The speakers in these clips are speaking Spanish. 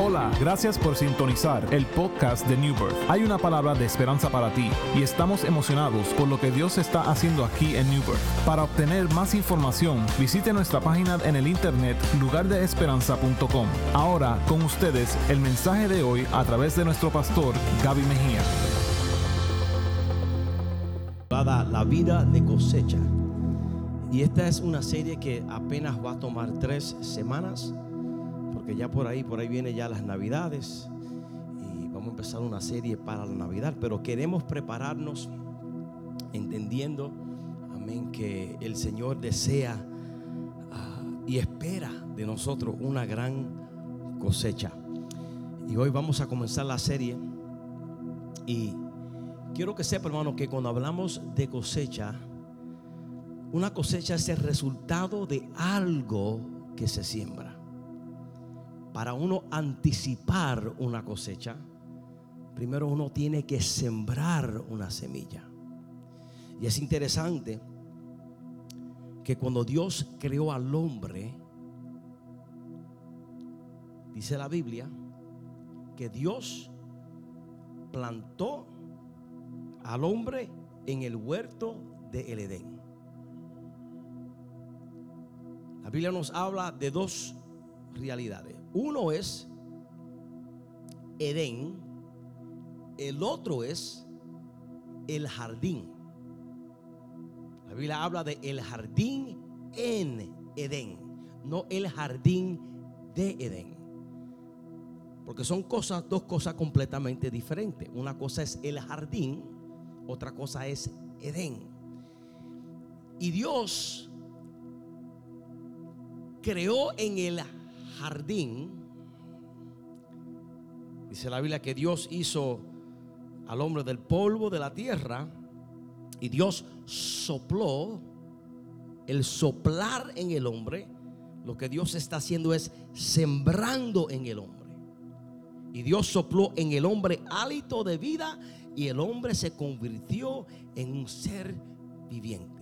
Hola, gracias por sintonizar el podcast de New Birth. Hay una palabra de esperanza para ti y estamos emocionados por lo que Dios está haciendo aquí en New Birth. Para obtener más información, visite nuestra página en el internet lugardeesperanza.com. Ahora, con ustedes, el mensaje de hoy a través de nuestro pastor Gaby Mejía. La vida de cosecha. Y esta es una serie que apenas va a tomar tres semanas porque ya por ahí, por ahí viene ya las navidades y vamos a empezar una serie para la Navidad, pero queremos prepararnos entendiendo, amén, que el Señor desea ah, y espera de nosotros una gran cosecha. Y hoy vamos a comenzar la serie y quiero que sepa, hermano, que cuando hablamos de cosecha, una cosecha es el resultado de algo que se siembra para uno anticipar una cosecha, primero uno tiene que sembrar una semilla. Y es interesante que cuando Dios creó al hombre, dice la Biblia, que Dios plantó al hombre en el huerto de el Edén. La Biblia nos habla de dos realidades. Uno es Edén, el otro es el jardín. La Biblia habla de el jardín en Edén, no el jardín de Edén. Porque son cosas, dos cosas completamente diferentes. Una cosa es el jardín, otra cosa es Edén. Y Dios creó en el jardín, dice la Biblia que Dios hizo al hombre del polvo de la tierra y Dios sopló, el soplar en el hombre, lo que Dios está haciendo es sembrando en el hombre. Y Dios sopló en el hombre hálito de vida y el hombre se convirtió en un ser viviente.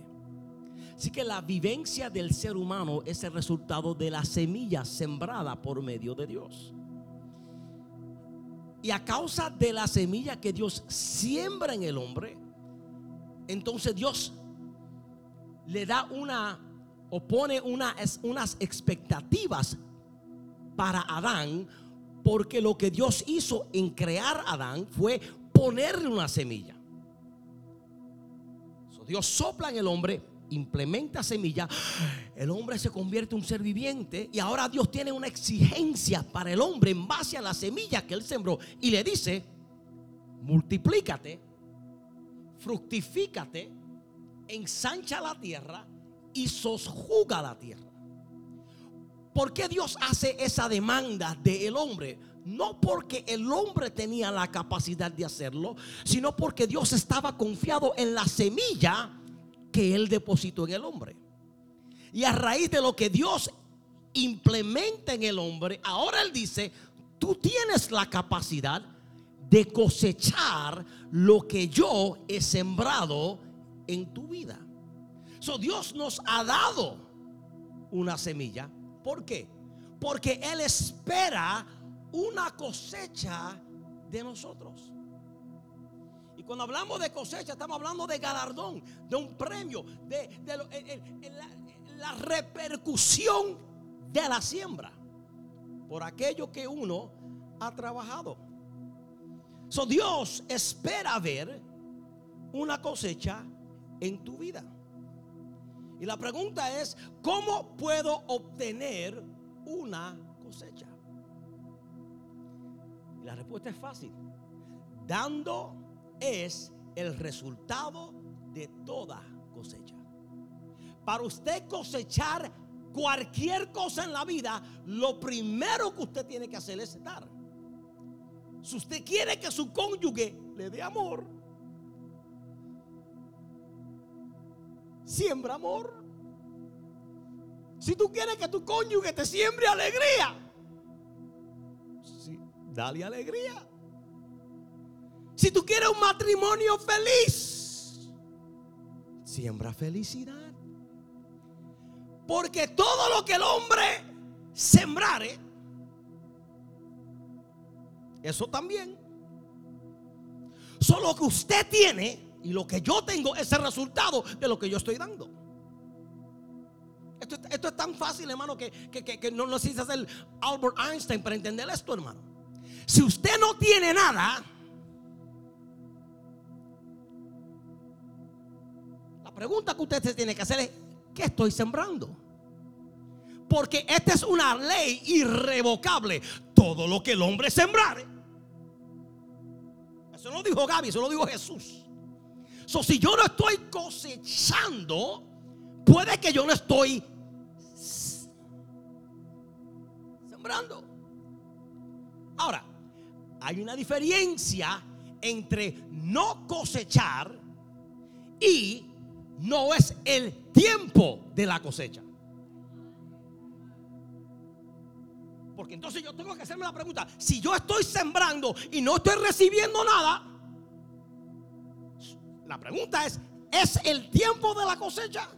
Así que la vivencia del ser humano es el resultado de la semilla sembrada por medio de Dios. Y a causa de la semilla que Dios siembra en el hombre, entonces Dios le da una o pone unas expectativas para Adán, porque lo que Dios hizo en crear a Adán fue ponerle una semilla. Dios sopla en el hombre implementa semilla, el hombre se convierte en un ser viviente y ahora Dios tiene una exigencia para el hombre en base a la semilla que él sembró y le dice, multiplícate, fructifícate, ensancha la tierra y sosjuga la tierra. ¿Por qué Dios hace esa demanda del hombre? No porque el hombre tenía la capacidad de hacerlo, sino porque Dios estaba confiado en la semilla que Él depositó en el hombre. Y a raíz de lo que Dios implementa en el hombre, ahora Él dice, tú tienes la capacidad de cosechar lo que yo he sembrado en tu vida. So, Dios nos ha dado una semilla. ¿Por qué? Porque Él espera una cosecha de nosotros. Cuando hablamos de cosecha, estamos hablando de galardón, de un premio, de, la, repercusión de la siembra por aquello que uno ha trabajado. Dios espera ver una cosecha en tu vida. Y la pregunta es, ¿cómo puedo obtener una cosecha? Y la respuesta es fácil. Dando es el resultado de toda cosecha. Para usted cosechar cualquier cosa en la vida, lo primero que usted tiene que hacer es dar. Si usted quiere que su cónyuge le dé amor, siembra amor. Si tú quieres que tu cónyuge te siembre alegría, dale alegría. Si tú quieres un matrimonio feliz, siembra felicidad. Porque todo lo que el hombre sembrare, Eso también. Solo que usted tiene y lo que yo tengo es el resultado de lo que yo estoy dando. Esto, esto es tan fácil, hermano, que, que, no necesita ser Albert Einstein para entender esto, hermano. Si usted no tiene nada, pregunta que usted se tiene que hacer es, ¿qué estoy sembrando? Porque esta es una ley irrevocable. Todo lo que el hombre sembrare. Eso no lo dijo Gaby, eso lo dijo Jesús. So, si yo no estoy cosechando, puede que yo no estoy sembrando. Ahora, hay una diferencia entre no cosechar y no es el tiempo de la cosecha. Porque entonces yo tengo que hacerme la pregunta, si yo estoy sembrando y no estoy recibiendo nada, la pregunta es, ¿es el tiempo de la cosecha?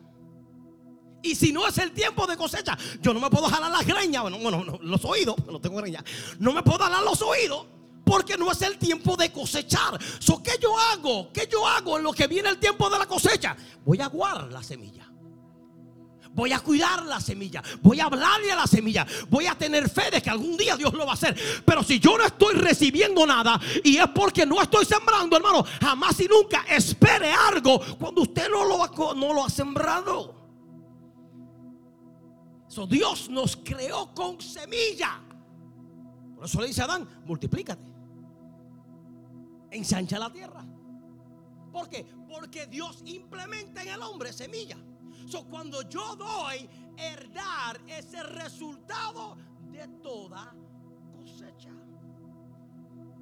Y si no es el tiempo de cosecha, yo no me puedo jalar las greñas, bueno, bueno los oídos, no tengo greñas, no me puedo jalar los oídos porque no es el tiempo de cosechar. So, ¿Qué yo hago? ¿Qué yo hago en lo que viene el tiempo de la cosecha? Voy a guardar la semilla. Voy a cuidar la semilla. Voy a hablarle a la semilla. Voy a tener fe de que algún día Dios lo va a hacer. Pero si yo no estoy recibiendo nada y es porque no estoy sembrando, hermano, jamás y nunca espere algo cuando usted no lo ha, no lo ha sembrado. So, Dios nos creó con semilla. Por eso le dice a Adán, multiplícate. Ensancha la tierra. ¿Por qué? Porque Dios implementa en el hombre semilla cuando yo doy, herdar ese resultado de toda cosecha.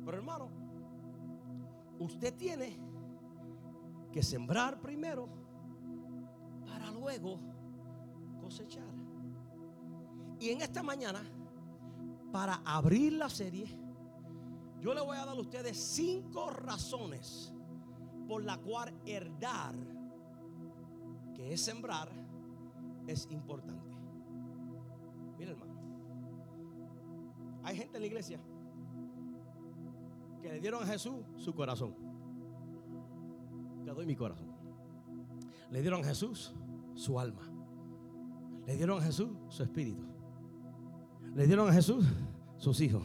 Pero hermano, usted tiene que sembrar primero para luego cosechar. Y en esta mañana, para abrir la serie, yo le voy a dar a ustedes cinco razones por la cual herdar que es sembrar, es importante. Mira, hermano. Hay gente en la iglesia que le dieron a Jesús su corazón. Te doy mi corazón. Le dieron a Jesús su alma. Le dieron a Jesús su espíritu. Le dieron a Jesús sus hijos.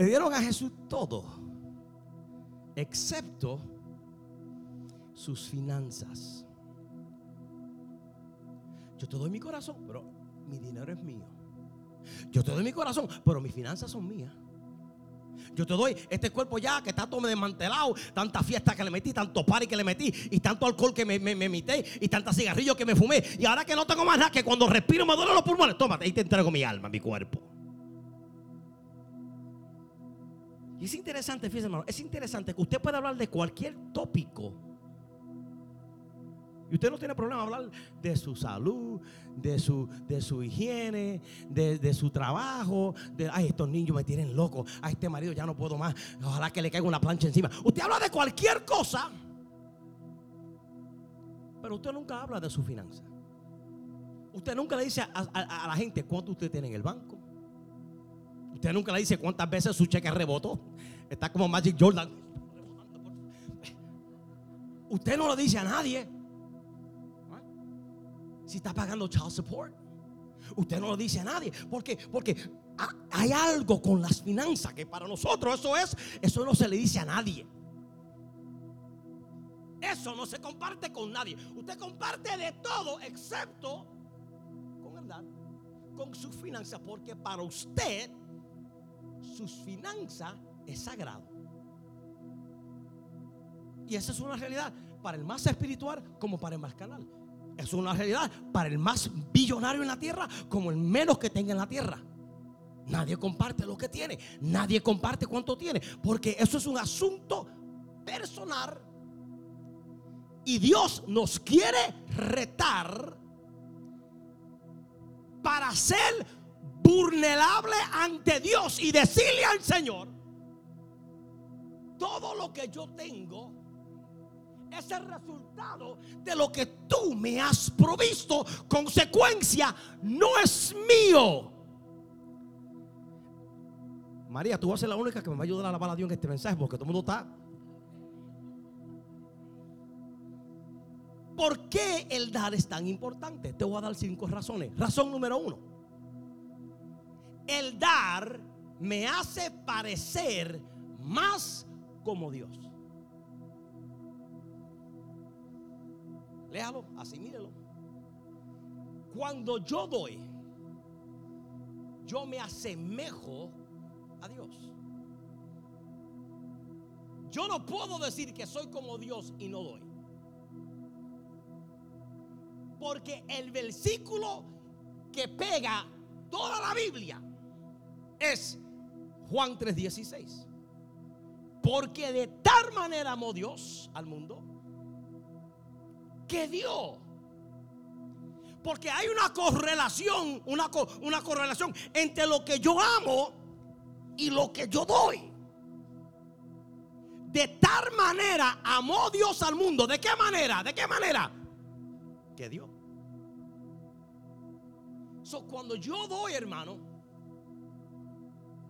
Le dieron a Jesús todo. Excepto sus finanzas. Yo te doy mi corazón, pero mi dinero es mío. Yo te doy mi corazón, pero mis finanzas son mías. Yo te doy este cuerpo ya que está todo desmantelado, tanta fiesta que le metí, tanto party que le metí, y tanto alcohol que me, me, me emité, y tanta cigarrillo que me fumé. Y ahora que no tengo más nada, que cuando respiro me duelen los pulmones, tómate, ahí te entrego mi alma, mi cuerpo. Y es interesante, fíjense hermano, es interesante que usted pueda hablar de cualquier tópico y usted no tiene problema hablar de su salud, de su, de su higiene, de, su trabajo, de, ay, estos niños me tienen loco, a este marido ya no puedo más, ojalá que le caiga una plancha encima. Usted habla de cualquier cosa, pero usted nunca habla de su finanza. Usted nunca le dice a, la gente cuánto usted tiene en el banco. Usted nunca le dice cuántas veces su cheque rebotó. Está como Magic Jordan. Usted no lo dice a nadie si está pagando child support. Usted no lo dice a nadie. Porque, porque hay algo con las finanzas que para nosotros eso es, eso no se le dice a nadie. Eso no se comparte con nadie. Usted comparte de todo excepto con verdad, con sus finanzas, porque para usted sus finanzas es sagrado. Y esa es una realidad para el más espiritual como para el más canal. Es una realidad para el más billonario en la tierra como el menos que tenga en la tierra. Nadie comparte lo que tiene. Nadie comparte cuánto tiene. Porque eso es un asunto personal. Y Dios nos quiere retar para ser vulnerable ante Dios y decirle al Señor, todo lo que yo tengo es el resultado de lo que tú me has provisto. Consecuencia, no es mío. María, tú vas a ser la única que me va a ayudar a alabar a Dios en este mensaje porque todo el mundo está. ¿Por qué el dar es tan importante? Te voy a dar cinco razones. Razón número uno. El dar me hace parecer más como Dios. Léalo, así mírelo. Cuando yo doy, yo me asemejo a Dios. Yo no puedo decir que soy como Dios y no doy. Porque el versículo que pega toda la Biblia es Juan 3:16. Porque de tal manera amó Dios al mundo que dio. Porque hay una correlación, una, una correlación entre lo que yo amo y lo que yo doy. De tal manera amó Dios al mundo. ¿De qué manera? ¿De qué manera? Que dio. So, cuando yo doy, hermano,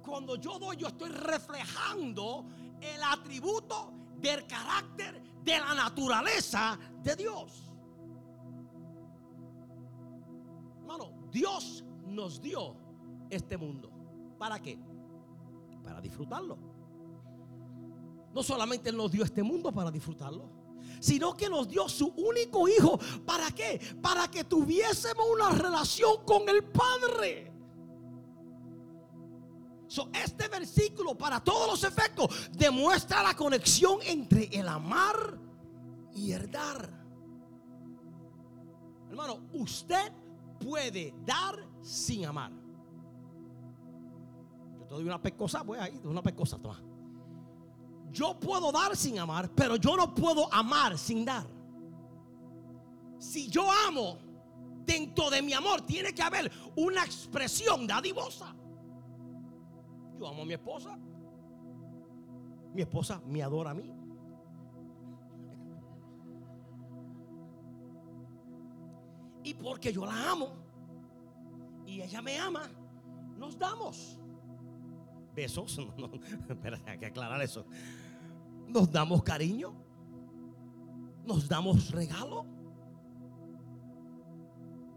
cuando yo doy, yo estoy reflejando el atributo del carácter de la naturaleza de Dios. Hermano, Dios nos dio este mundo. ¿Para qué? Para disfrutarlo. No solamente nos dio este mundo para disfrutarlo, sino que nos dio su único hijo. ¿Para qué? Para que tuviésemos una relación con el Padre. Este versículo, para todos los efectos, demuestra la conexión entre el amar y el dar. Hermano, usted puede dar sin amar. Yo te doy una pescosa, pues ahí, una pescosa, toma. Yo puedo dar sin amar, pero yo no puedo amar sin dar. Si yo amo, dentro de mi amor tiene que haber una expresión dadivosa. Yo amo a mi esposa. Mi esposa me adora a mí. Y porque yo la amo y ella me ama, nos damos besos. No, hay que aclarar eso. Nos damos cariño. Nos damos regalo.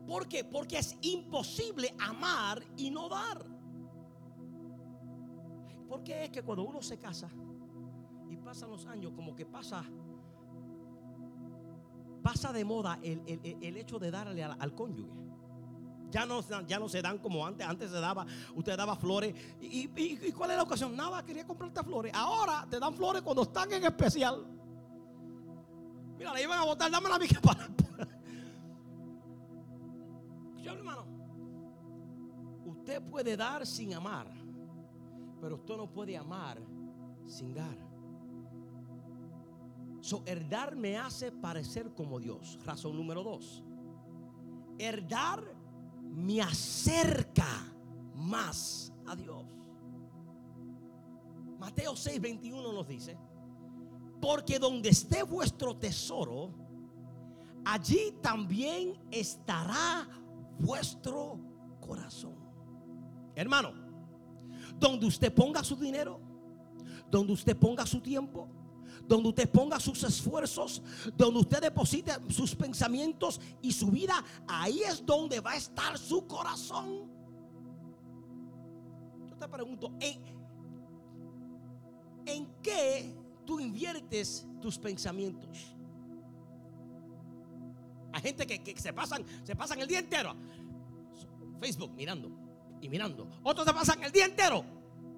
¿Por qué? Porque es imposible amar y no dar. Porque es que cuando uno se casa y pasan los años, como que pasa pasa de moda el, hecho de darle al, cónyuge. Ya no, ya no se dan como antes. Antes se daba, usted daba flores. ¿Y, cuál es la ocasión? Nada, quería comprarte flores. Ahora te dan flores cuando están en especial. Mira, le iban a botar, dame la mica para. Yo, hermano, usted puede dar sin amar, pero usted no puede amar sin dar. So, el dar me hace parecer como Dios. Razón número dos. El dar me acerca más a Dios. Mateo 6, 21 nos dice, porque donde esté vuestro tesoro, allí también estará vuestro corazón. Hermano, donde usted ponga su dinero, donde usted ponga su tiempo, donde usted ponga sus esfuerzos, donde usted deposite sus pensamientos y su vida, ahí es donde va a estar su corazón. Yo te pregunto, ¿en, qué tú inviertes tus pensamientos? Hay gente que, se pasan, se pasan el día entero. Facebook mirando y mirando. Otros se pasan el día entero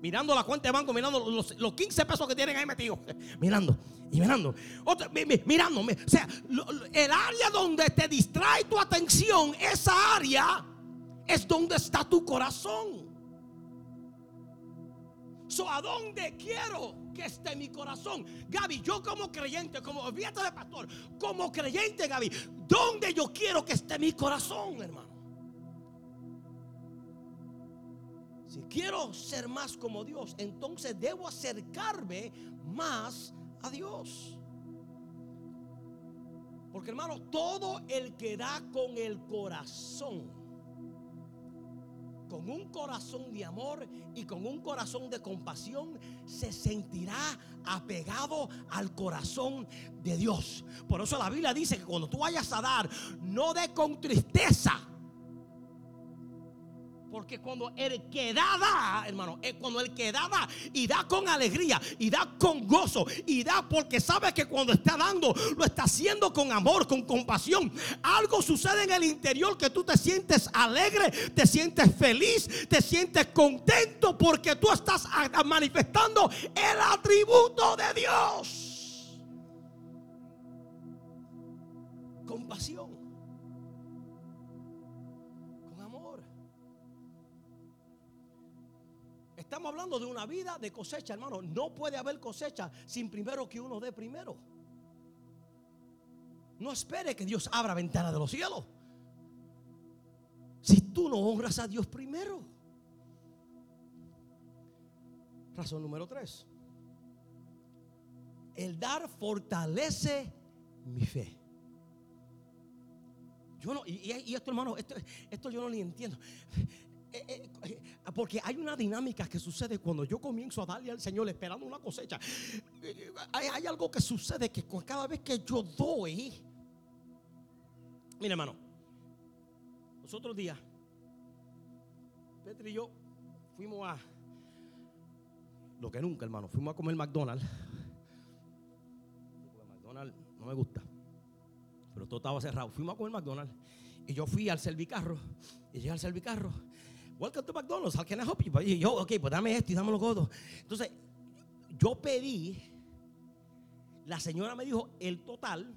mirando la cuenta de banco, mirando los, 15 pesos que tienen ahí metidos, mirando y mirando, Otro, mirando, o sea, el área donde te distrae tu atención, esa área es donde está tu corazón. So, ¿A dónde quiero que esté mi corazón? Gaby, yo como creyente, como olvídate de pastor, como creyente, Gaby, ¿dónde yo quiero que esté mi corazón, hermano? Si quiero ser más como Dios, entonces debo acercarme más a Dios. Porque hermano, todo el que da con el corazón con un corazón de amor y con un corazón de compasión, se sentirá apegado al corazón de Dios. Por eso la Biblia dice que cuando tú vayas a dar, no de con tristeza porque cuando el que da, da, hermano, cuando el que da, da y da con alegría y da con gozo y da porque sabe que cuando está dando lo está haciendo con amor, con compasión. Algo sucede en el interior que tú te sientes alegre, te sientes feliz, te sientes contento porque tú estás manifestando el atributo de Dios. Compasión. Estamos hablando de una vida de cosecha, hermano. No puede haber cosecha sin primero que uno dé primero. No espere que Dios abra ventana de los cielos. Si tú no honras a Dios primero. Razón número tres. El dar fortalece mi fe. Yo no, y, esto, hermano, esto, esto yo no ni entiendo. Eh, eh, eh, porque hay una dinámica que sucede cuando yo comienzo a darle al Señor esperando una cosecha. Hay, algo que sucede que cada vez que yo doy, mire hermano, los otros días, Petri y yo fuimos a, lo que nunca hermano, fuimos a comer McDonald's. McDonald's no me gusta, pero todo estaba cerrado. Fuimos a comer McDonald's y yo fui al servicarro y llegué al servicarro Welcome to McDonald's. How can I help? Y yo, ok, pues dame esto y dame los godos. Entonces, yo pedí, la señora me dijo el total,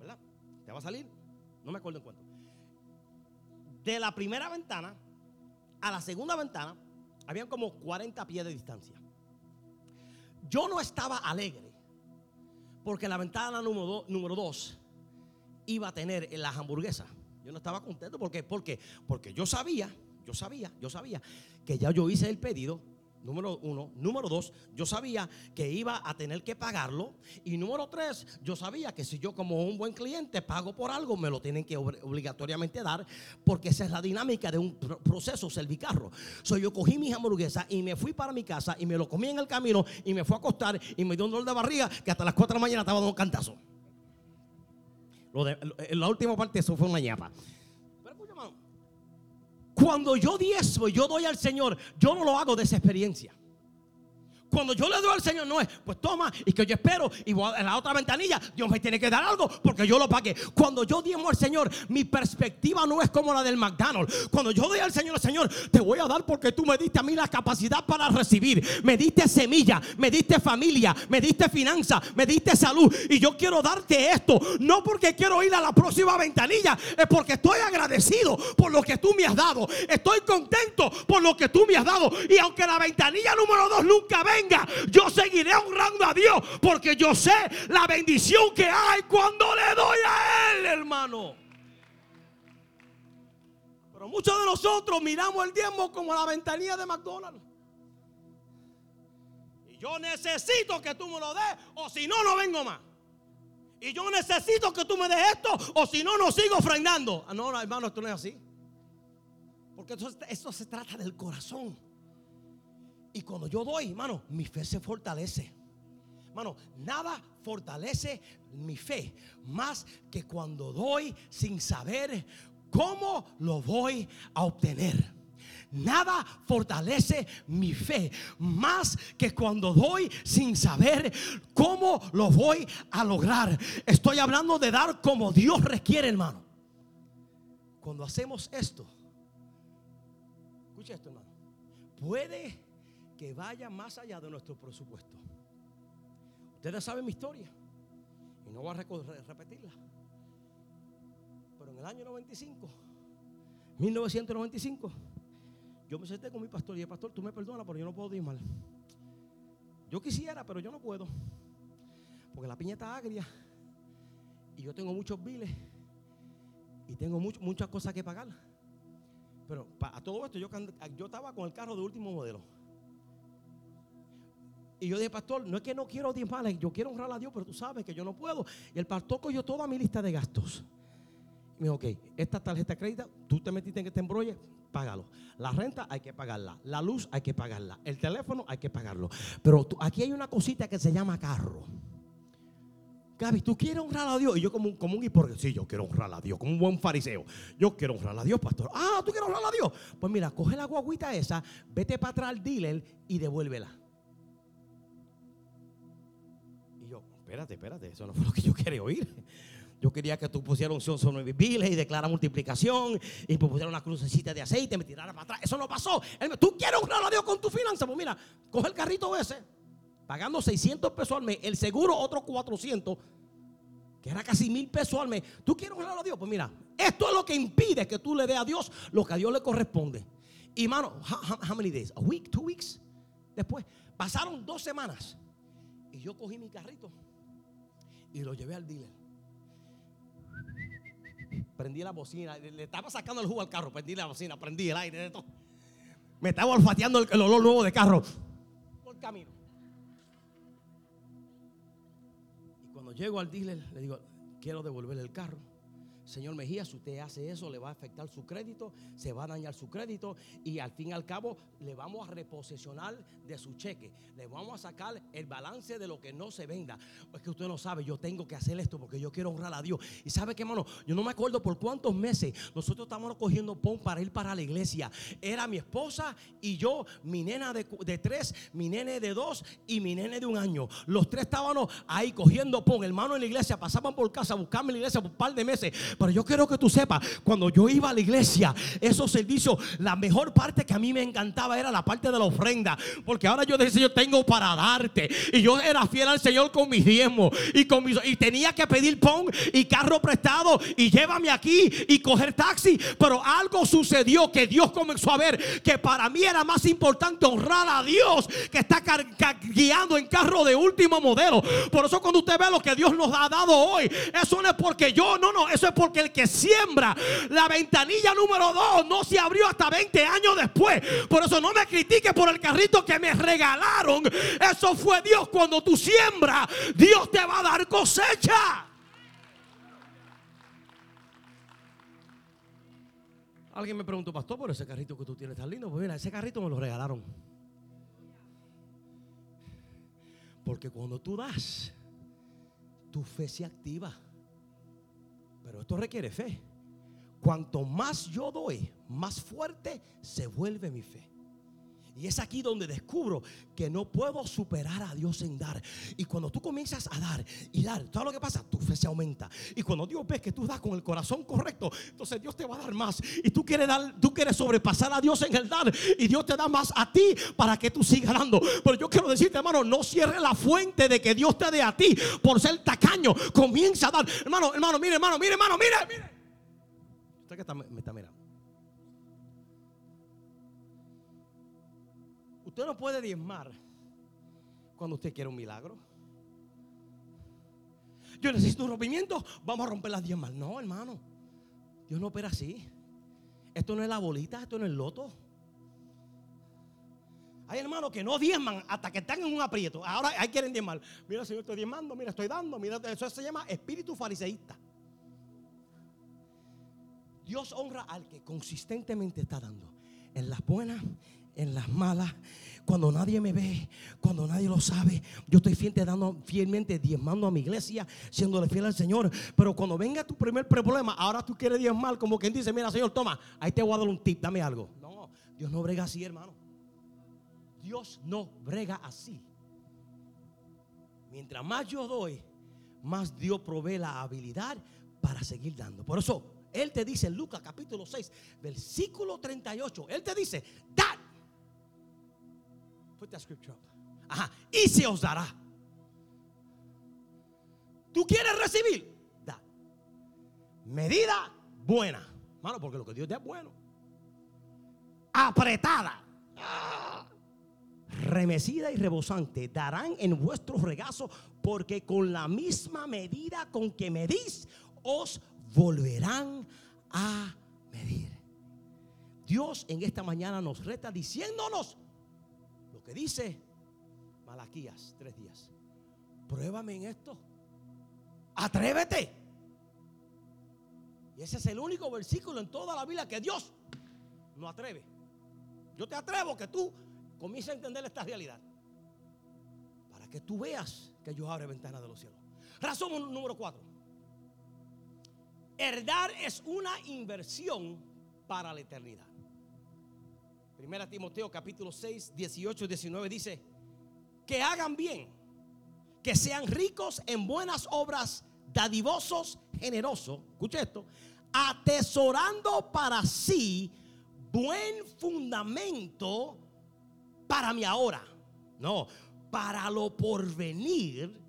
¿verdad? ¿Te va a salir? No me acuerdo en cuánto. De la primera ventana a la segunda ventana, habían como 40 pies de distancia. Yo no estaba alegre porque la ventana número 2 número dos iba a tener las hamburguesas. Yo no estaba contento porque, porque, porque yo sabía yo sabía, yo sabía que ya yo hice el pedido. Número uno. Número dos, yo sabía que iba a tener que pagarlo. Y número tres, yo sabía que si yo como un buen cliente pago por algo, me lo tienen que obligatoriamente dar. Porque esa es la dinámica de un proceso servicarro. So, yo cogí mis hamburguesas y me fui para mi casa y me lo comí en el camino y me fui a acostar y me dio un dolor de barriga que hasta las 4 de la mañana estaba dando un cantazo. Lo de, la última parte, eso fue una ñapa. Cuando yo diezmo yo doy al Señor, yo no lo hago de esa experiencia. Cuando yo le doy al Señor, no es, pues toma, y que yo espero, y en la otra ventanilla, Dios me tiene que dar algo porque yo lo pagué. Cuando yo diezmo al Señor, mi perspectiva no es como la del McDonald's. Cuando yo doy al Señor, Señor, te voy a dar porque tú me diste a mí la capacidad para recibir. Me diste semilla, me diste familia, me diste finanza, me diste salud. Y yo quiero darte esto, no porque quiero ir a la próxima ventanilla, es porque estoy agradecido por lo que tú me has dado. Estoy contento por lo que tú me has dado. Y aunque la ventanilla número dos nunca ve yo seguiré honrando a Dios porque yo sé la bendición que hay cuando le doy a Él, hermano. Pero muchos de nosotros miramos el diezmo como la ventanilla de McDonald's. Y yo necesito que tú me lo des o si no, no vengo más. Y yo necesito que tú me des esto o si no, no sigo ofrendando. Ah, no, hermano, esto no es así. Porque esto se trata del corazón. Y cuando yo doy, hermano, mi fe se fortalece. Hermano, nada fortalece mi fe más que cuando doy sin saber cómo lo voy a obtener. Nada fortalece mi fe más que cuando doy sin saber cómo lo voy a lograr. Estoy hablando de dar como Dios requiere, hermano. Cuando hacemos esto, escucha esto, hermano. Puede que vaya más allá de nuestro presupuesto. Ustedes saben mi historia y no voy a repetirla. Pero en el año 95, 1995, yo me senté con mi pastor y el pastor, tú me perdonas, pero yo no puedo mal. Yo quisiera, pero yo no puedo. Porque la piña está agria y yo tengo muchos biles y tengo muchas cosas que pagar. Pero a todo esto yo estaba con el carro de último modelo. Y yo dije, pastor, no es que no quiero diezmar, yo quiero honrar a Dios, pero tú sabes que yo no puedo. Y el pastor cogió toda mi lista de gastos. Y me dijo, ok, esta tarjeta de crédito, tú te metiste en este embrolle, págalo. La renta hay que pagarla. La luz hay que pagarla. El teléfono hay que pagarlo. Pero aquí hay una cosita que se llama carro. Gaby, ¿tú quieres honrar a Dios? Y yo como, como un hipócrita, sí, yo quiero honrar a Dios, como un buen fariseo. Yo quiero honrar a Dios, pastor. Ah, ¿tú quieres honrar a Dios? Pues mira, coge la guaguita esa, vete para atrás al dealer y devuélvela. Espérate, espérate, eso no fue lo que yo quería oír. Yo quería que tú pusieras un son nueve biles y declara multiplicación y pusiera una crucecita de aceite y me tirara para atrás. Eso no pasó. tú quieres honrar a Dios con tu finanza. Pues mira, coge el carrito ese, pagando 600 pesos al mes, el seguro otro 400, que era casi mil pesos al mes. ¿Tú quieres honrar a Dios? Pues mira, esto es lo que impide que tú le des a Dios lo que a Dios le corresponde. Y mano, how, many days? A week, two weeks. Después, pasaron dos semanas y yo cogí mi carrito y lo llevé al dealer prendí la bocina, le estaba sacando el jugo al carro, prendí la bocina, prendí el aire. Me estaba olfateando el, olor nuevo de carro por camino. Y cuando llego al dealer, le digo, quiero devolver el carro. Señor Mejía, si usted hace eso, le va a afectar su crédito, se va a dañar su crédito y al fin y al cabo le vamos a reposesionar de su cheque. Le vamos a sacar el balance de lo que no se venda. Es que usted no sabe, yo tengo que hacer esto porque yo quiero honrar a Dios. Y sabe qué, hermano, yo no me acuerdo por cuántos meses nosotros estábamos cogiendo pon para ir para la iglesia. Era mi esposa y yo, mi nena de, de tres, mi nene de dos y mi nene de un año. Los tres estábamos ahí cogiendo pon. Hermano en la iglesia, pasaban por casa a buscarme en la iglesia por un par de meses pero yo quiero que tú sepas, cuando yo iba a la iglesia, esos servicios, la mejor parte que a mí me encantaba era la parte de la ofrenda. Porque ahora yo decía, yo tengo para darte. Y yo era fiel al Señor con mis diezmos. Y, con mis, y tenía que pedir pon y carro prestado. Y llévame aquí y coger taxi. Pero algo sucedió que Dios comenzó a ver que para mí era más importante honrar a Dios que está guiando en carro de último modelo. Por eso cuando usted ve lo que Dios nos ha dado hoy, eso no es porque yo, no, no, eso es porque porque el que siembra la ventanilla número 2 no se abrió hasta 20 años después. Por eso no me critique por el carrito que me regalaron. Eso fue Dios. Cuando tú siembras, Dios te va a dar cosecha. Alguien me preguntó, pastor, por ese carrito que tú tienes tan lindo. Pues mira, ese carrito me lo regalaron. Porque cuando tú das, tu fe se activa. Pero esto requiere fe. Cuanto más yo doy, más fuerte se vuelve mi fe. Y es aquí donde descubro que no puedo superar a Dios en dar. Y cuando tú comienzas a dar y dar, todo lo que pasa? Tu fe se aumenta. Y cuando Dios ve que tú das con el corazón correcto, entonces Dios te va a dar más. Y tú quieres dar, tú quieres sobrepasar a Dios en el dar. Y Dios te da más a ti para que tú sigas dando. Pero yo quiero decirte, hermano, no cierre la fuente de que Dios te dé a ti por ser tacaño. Comienza a dar. Hermano, hermano, mire, hermano, mire, hermano, mire, mire. Usted que me está mirando. Usted no puede diezmar cuando usted quiere un milagro. Yo necesito un rompimiento, vamos a romper las diezmas. No, hermano. Dios no opera así. Esto no es la bolita, esto no es el loto. Hay hermanos que no diezman hasta que están en un aprieto. Ahora hay quieren diezmar. Mira, Señor, estoy diezmando, mira, estoy dando. Mira, eso se llama espíritu fariseísta. Dios honra al que consistentemente está dando. En las buenas, en las malas, cuando nadie me ve, cuando nadie lo sabe. Yo estoy dando, fielmente diezmando a mi iglesia, siéndole fiel al Señor. Pero cuando venga tu primer problema, ahora tú quieres diezmar, como quien dice, mira Señor, toma, ahí te voy a dar un tip, dame algo. No, Dios no brega así, hermano. Dios no brega así. Mientras más yo doy, más Dios provee la habilidad para seguir dando. Por eso, Él te dice en Lucas capítulo 6, versículo 38, Él te dice, dad Put that scripture up. Ajá. Y se os dará. ¿Tú quieres recibir? Da. Medida buena. Mano, porque lo que Dios da es bueno. Apretada. Remecida y rebosante. Darán en vuestro regazo. Porque con la misma medida con que medís, os volverán a medir. Dios en esta mañana nos reta diciéndonos que dice Malaquías, tres días. Pruébame en esto. Atrévete. Y ese es el único versículo en toda la Biblia que Dios no atreve. Yo te atrevo que tú comiences a entender esta realidad. Para que tú veas que yo abre ventanas de los cielos. Razón número cuatro. Herdar es una inversión para la eternidad. Primera Timoteo capítulo 6, 18 y 19 dice, que hagan bien, que sean ricos en buenas obras, dadivosos, generosos, escuche esto, atesorando para sí buen fundamento para mi ahora. No, para lo porvenir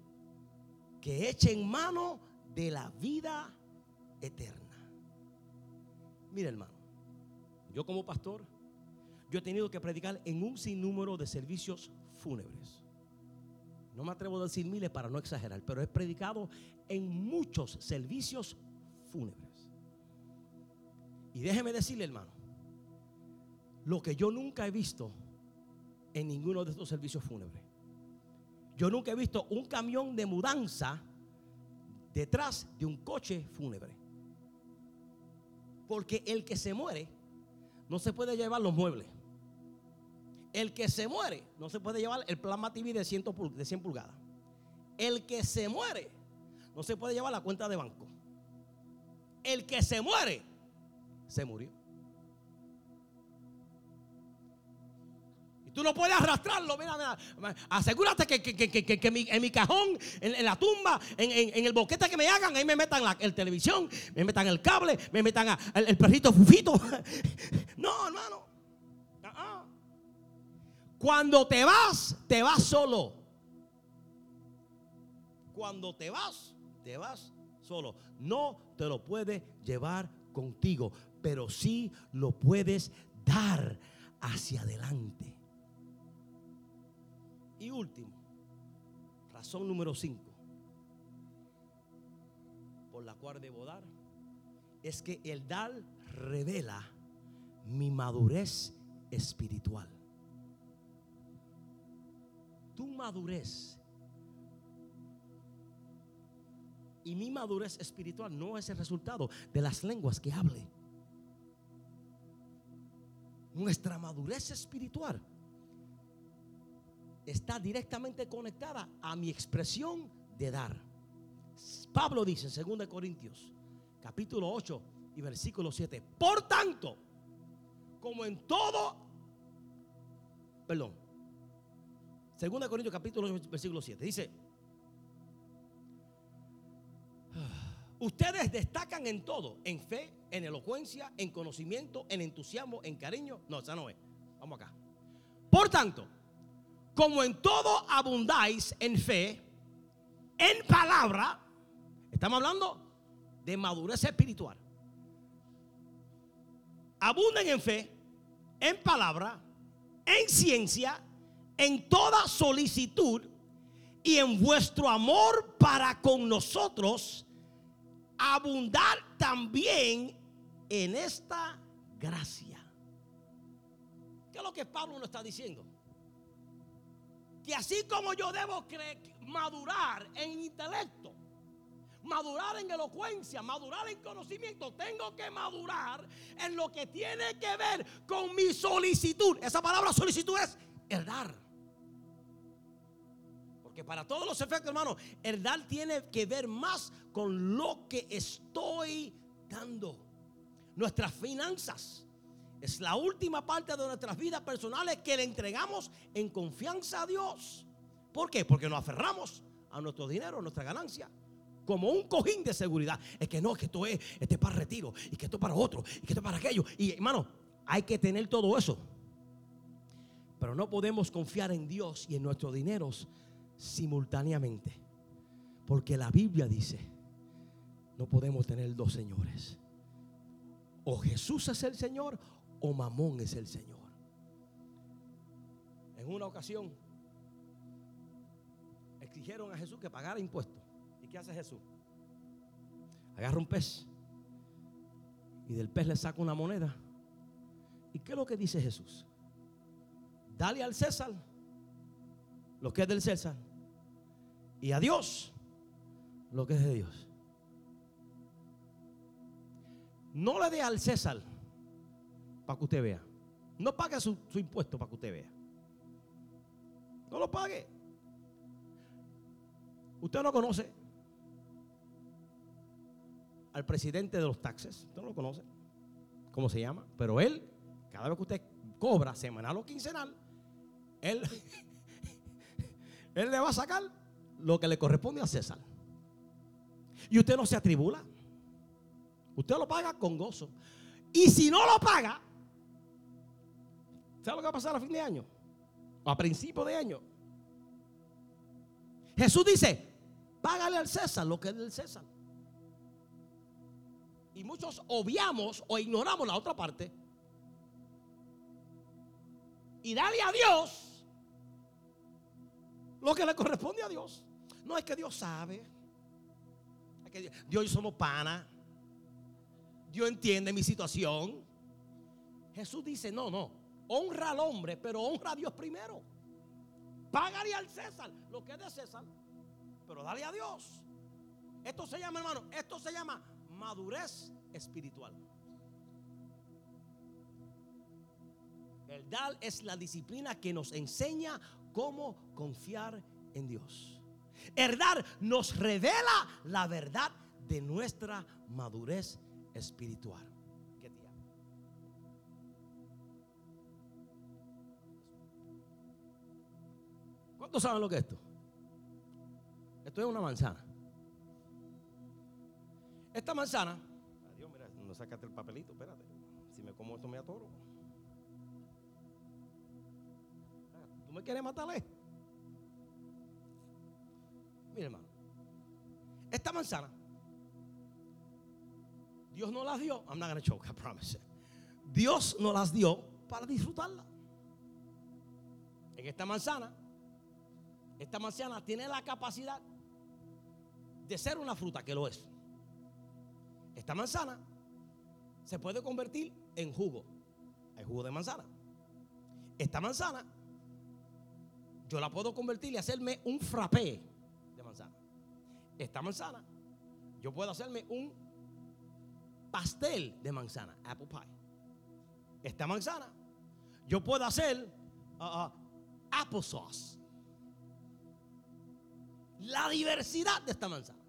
que echen mano de la vida eterna. Mira, hermano, yo como pastor, yo he tenido que predicar en un sinnúmero de servicios fúnebres. No me atrevo a decir miles para no exagerar, pero he predicado en muchos servicios fúnebres. Y déjeme decirle, hermano, lo que yo nunca he visto en ninguno de estos servicios fúnebres. Yo nunca he visto un camión de mudanza detrás de un coche fúnebre. Porque el que se muere no se puede llevar los muebles. El que se muere no se puede llevar el plasma TV de 100, de 100 pulgadas. El que se muere no se puede llevar la cuenta de banco. El que se muere se murió. Y tú no puedes arrastrarlo. Mira, mira. Asegúrate que, que, en mi cajón, en, la tumba, en, el boquete que me hagan, ahí me metan la el televisión, me metan el cable, me metan el, perrito fufito. No, hermano. Cuando te vas, te vas solo. Cuando te vas, te vas solo. No te lo puedes llevar contigo, pero sí lo puedes dar hacia adelante. Y último, razón número 5, por la cual debo dar, es que el dar revela mi madurez espiritual. Tu madurez y mi madurez espiritual no es el resultado de las lenguas que hable. Nuestra madurez espiritual está directamente conectada a mi expresión de dar. Pablo dice en 2 Corintios, capítulo 8 y versículo 7, por tanto, como en todo, perdón, 2 Corintios capítulo 8, versículo 7, dice, ustedes destacan en todo, en fe, en elocuencia, en conocimiento, en entusiasmo, en cariño. No, esa no es. Vamos acá. Por tanto, como en todo abundáis en fe, en palabra, estamos hablando de madurez espiritual. Abunden en fe, en palabra, en ciencia, en toda solicitud y en vuestro amor para con nosotros, abundar también en esta gracia. ¿Qué es lo que Pablo nos está diciendo? que así como yo debo madurar en intelecto, madurar en elocuencia, madurar en conocimiento, tengo que madurar en lo que tiene que ver con mi solicitud. Esa palabra solicitud es el dar. Porque para todos los efectos, hermano, el dar tiene que ver más con lo que estoy dando. Nuestras finanzas es la última parte de nuestras vidas personales que le entregamos en confianza a Dios. ¿Por qué? Porque nos aferramos a nuestro dinero, a nuestra ganancia, como un cojín de seguridad. Es que no, que esto es, este para retiro, y que esto es para otro, y que esto es para aquello. Y hermano, hay que tener todo eso. Pero no podemos confiar en Dios y en nuestros dineros simultáneamente. Porque la Biblia dice, no podemos tener dos señores. O Jesús es el Señor o Mamón es el Señor. En una ocasión exigieron a Jesús que pagara impuestos. ¿Y qué hace Jesús? Agarra un pez y del pez le saca una moneda. ¿Y qué es lo que dice Jesús? Dale al César lo que es del César y a Dios lo que es de Dios. No le dé al César para que usted vea. No pague su, su impuesto para que usted vea. No lo pague. Usted no conoce al presidente de los taxes. Usted no lo conoce. ¿Cómo se llama? Pero él, cada vez que usted cobra semanal o quincenal, él, él le va a sacar lo que le corresponde a César. Y usted no se atribula. Usted lo paga con gozo. Y si no lo paga, ¿sabe lo que va a pasar a fin de año? O a principio de año. Jesús dice, págale al César lo que es del César. Y muchos obviamos o ignoramos la otra parte. Y dale a Dios lo que le corresponde a Dios. No es que Dios sabe. Que Dios y somos pana. Dios entiende mi situación. Jesús dice, no, no. Honra al hombre, pero honra a Dios primero. Págale al César lo que es de César, pero dale a Dios. Esto se llama, hermano, esto se llama madurez espiritual. El dar es la disciplina que nos enseña cómo confiar en Dios. El dar nos revela la verdad de nuestra madurez espiritual. ¿Cuántos saben lo que es esto? Esto es una manzana. Esta manzana, adiós, mira, no sacaste el papelito, espérate. Si me como esto me atoro. ¿Tú me quieres matarle? Mira, hermano. Esta manzana, Dios no las dio. I'm not gonna choke, I promise. Dios no las dio para disfrutarla. En esta manzana, esta manzana tiene la capacidad de ser una fruta, que lo es. Esta manzana se puede convertir en jugo. Hay jugo de manzana. Esta manzana yo la puedo convertir y hacerme un frappé. Esta manzana yo puedo hacerme un pastel de manzana, apple pie. Esta manzana yo puedo hacer uh, uh, applesauce. La diversidad de esta manzana.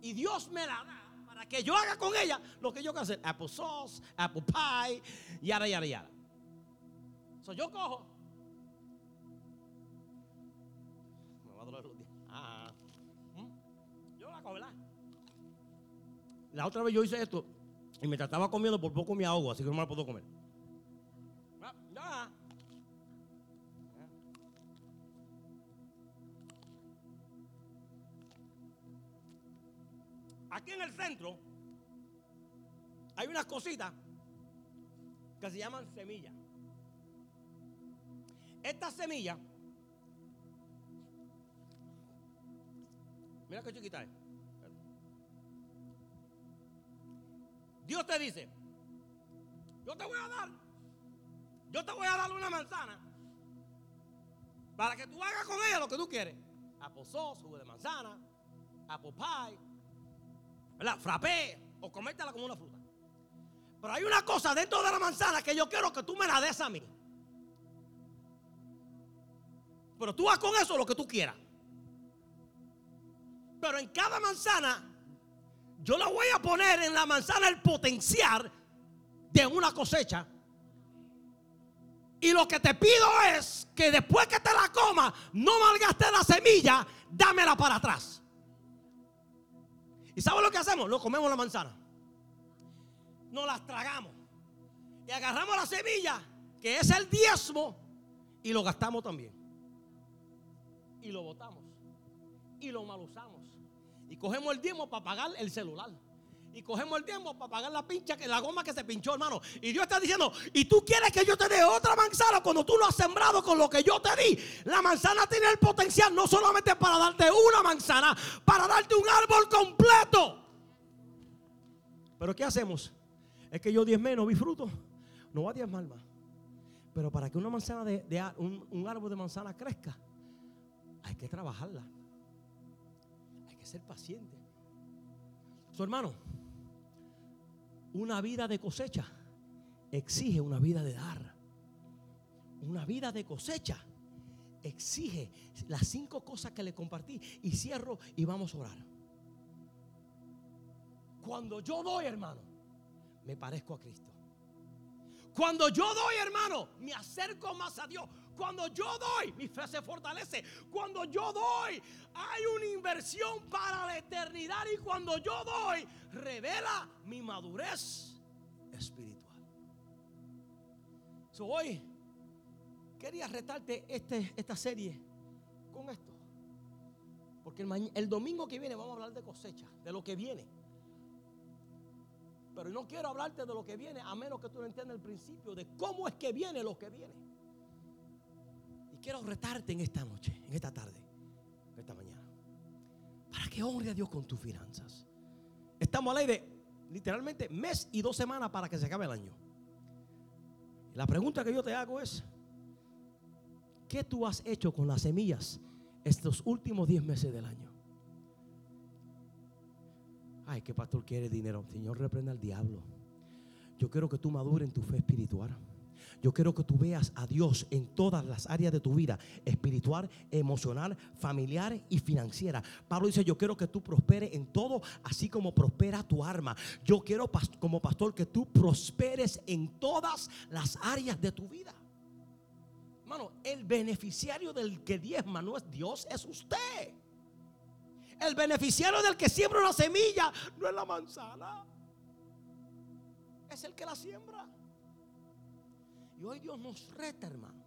Y Dios me la da para que yo haga con ella lo que yo quiero hacer. Apple sauce, apple pie, yara, yara, yara. So yo cojo. Yo la otra vez yo hice esto y me trataba comiendo, por poco me ahogo, así que no me la puedo comer. Ah, ya. Aquí en el centro hay unas cositas que se llaman semillas. Esta semilla, mira qué chiquita. Dios te dice, yo te voy a dar, yo te voy a dar una manzana para que tú hagas con ella lo que tú quieres. Sauce, jugo de manzana, apple pie, ¿verdad? Frappé o comértela como una fruta. Pero hay una cosa dentro de la manzana que yo quiero que tú me la des a mí. Pero tú haz con eso lo que tú quieras. Pero en cada manzana, yo la voy a poner en la manzana el potencial de una cosecha. Y lo que te pido es que después que te la coma, no malgaste la semilla, dámela para atrás. ¿Y sabes lo que hacemos? No comemos la manzana. Nos las tragamos. Y agarramos la semilla, que es el diezmo, y lo gastamos también. Y lo botamos. Y lo mal usamos. Y cogemos el diezmo para pagar el celular. Y cogemos el diezmo para pagar la pincha, la goma que se pinchó, hermano. Y Dios está diciendo, y tú quieres que yo te dé otra manzana cuando tú lo has sembrado con lo que yo te di. La manzana tiene el potencial no solamente para darte una manzana, para darte un árbol completo. Pero ¿qué hacemos? Es que yo diezmé, no vi fruto. No va a diezmar más. Pero para que una manzana de, de un, un árbol de manzana crezca, hay que trabajarla. Ser paciente. Su hermano, una vida de cosecha exige una vida de dar. Una vida de cosecha exige las cinco cosas que le compartí. Y cierro y vamos a orar. Cuando yo doy, hermano, me parezco a Cristo. Cuando yo doy, hermano, me acerco más a Dios. Cuando yo doy, mi fe se fortalece. Cuando yo doy, hay una inversión para la eternidad. Y cuando yo doy, revela mi madurez espiritual. Hoy quería retarte este, esta serie con esto. Porque el, el domingo que viene vamos a hablar de cosecha, de lo que viene. Pero no quiero hablarte de lo que viene a menos que tú no entiendas el principio de cómo es que viene lo que viene. Quiero retarte en esta noche, en esta tarde, en esta mañana. Para que honre a Dios con tus finanzas. Estamos a la de literalmente mes y dos semanas para que se acabe el año. La pregunta que yo te hago es, ¿qué tú has hecho con las semillas estos últimos 10 meses del año? Ay, que pastor quiere dinero. Señor, reprenda al diablo. Yo quiero que tú madures en tu fe espiritual. Yo quiero que tú veas a Dios en todas las áreas de tu vida, espiritual, emocional, familiar y financiera. Pablo dice, yo quiero que tú prosperes en todo, así como prospera tu arma. Yo quiero como pastor que tú prosperes en todas las áreas de tu vida. Hermano, el beneficiario del que diezma no es Dios, es usted. El beneficiario del que siembra una semilla no es la manzana. Es el que la siembra. Y hoy Dios nos reta, hermano.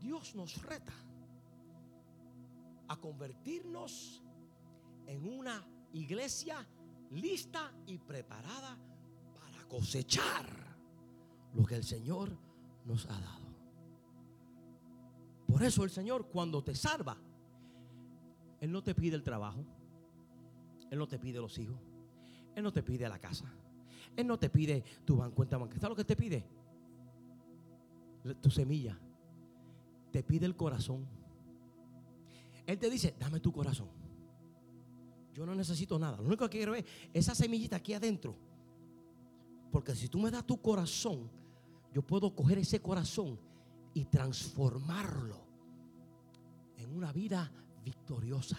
Dios nos reta a convertirnos en una iglesia lista y preparada para cosechar lo que el Señor nos ha dado. Por eso el Señor cuando te salva, Él no te pide el trabajo, Él no te pide los hijos, Él no te pide la casa, Él no te pide tu cuenta bancaria. ¿Sabes lo que te pide? Tu semilla, te pide el corazón. Él te dice, dame tu corazón. Yo no necesito nada. Lo único que quiero es esa semillita aquí adentro. Porque si tú me das tu corazón, yo puedo coger ese corazón y transformarlo en una vida victoriosa.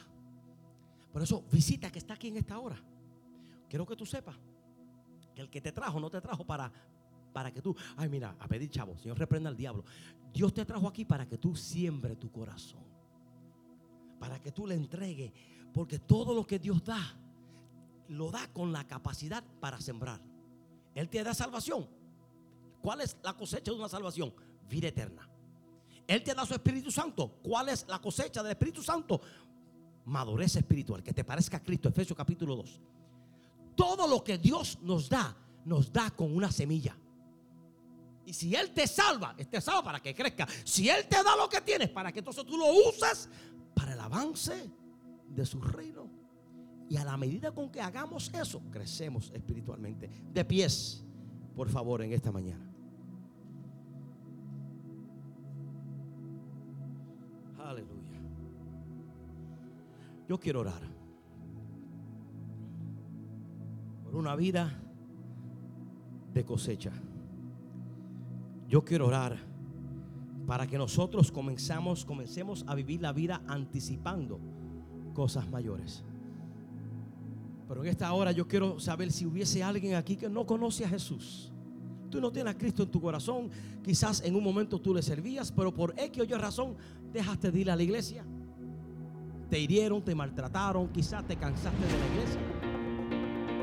Por eso, visita que está aquí en esta hora. Quiero que tú sepas que el que te trajo no te trajo para para que tú, ay mira, a pedir chavo, Señor reprenda al diablo. Dios te trajo aquí para que tú siembre tu corazón. Para que tú le entregues. Porque todo lo que Dios da, lo da con la capacidad para sembrar. Él te da salvación. ¿Cuál es la cosecha de una salvación? Vida eterna. Él te da su Espíritu Santo. ¿Cuál es la cosecha del Espíritu Santo? Madurez espiritual. Que te parezca a Cristo. Efesios capítulo 2. Todo lo que Dios nos da, nos da con una semilla. Y si Él te salva, te salva para que crezca. Si Él te da lo que tienes, para que entonces tú lo uses para el avance de su reino. Y a la medida con que hagamos eso, crecemos espiritualmente. De pies, por favor, en esta mañana. Aleluya. Yo quiero orar por una vida de cosecha. Yo quiero orar para que nosotros comenzamos, comencemos a vivir la vida anticipando cosas mayores. Pero en esta hora yo quiero saber si hubiese alguien aquí que no conoce a Jesús. Tú no tienes a Cristo en tu corazón. Quizás en un momento tú le servías, pero por X o Y razón dejaste de ir a la iglesia. Te hirieron, te maltrataron, quizás te cansaste de la iglesia.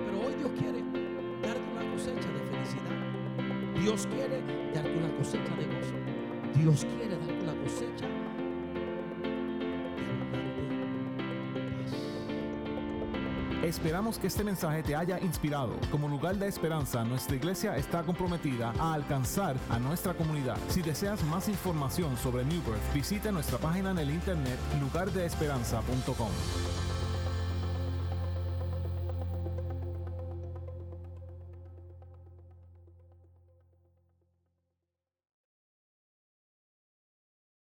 Pero hoy Dios quiere Dios quiere darte una cosecha de gozo. Dios quiere darte una cosecha Esperamos que este mensaje te haya inspirado. Como lugar de esperanza, nuestra iglesia está comprometida a alcanzar a nuestra comunidad. Si deseas más información sobre New Birth, visita nuestra página en el internet lugardeesperanza.com.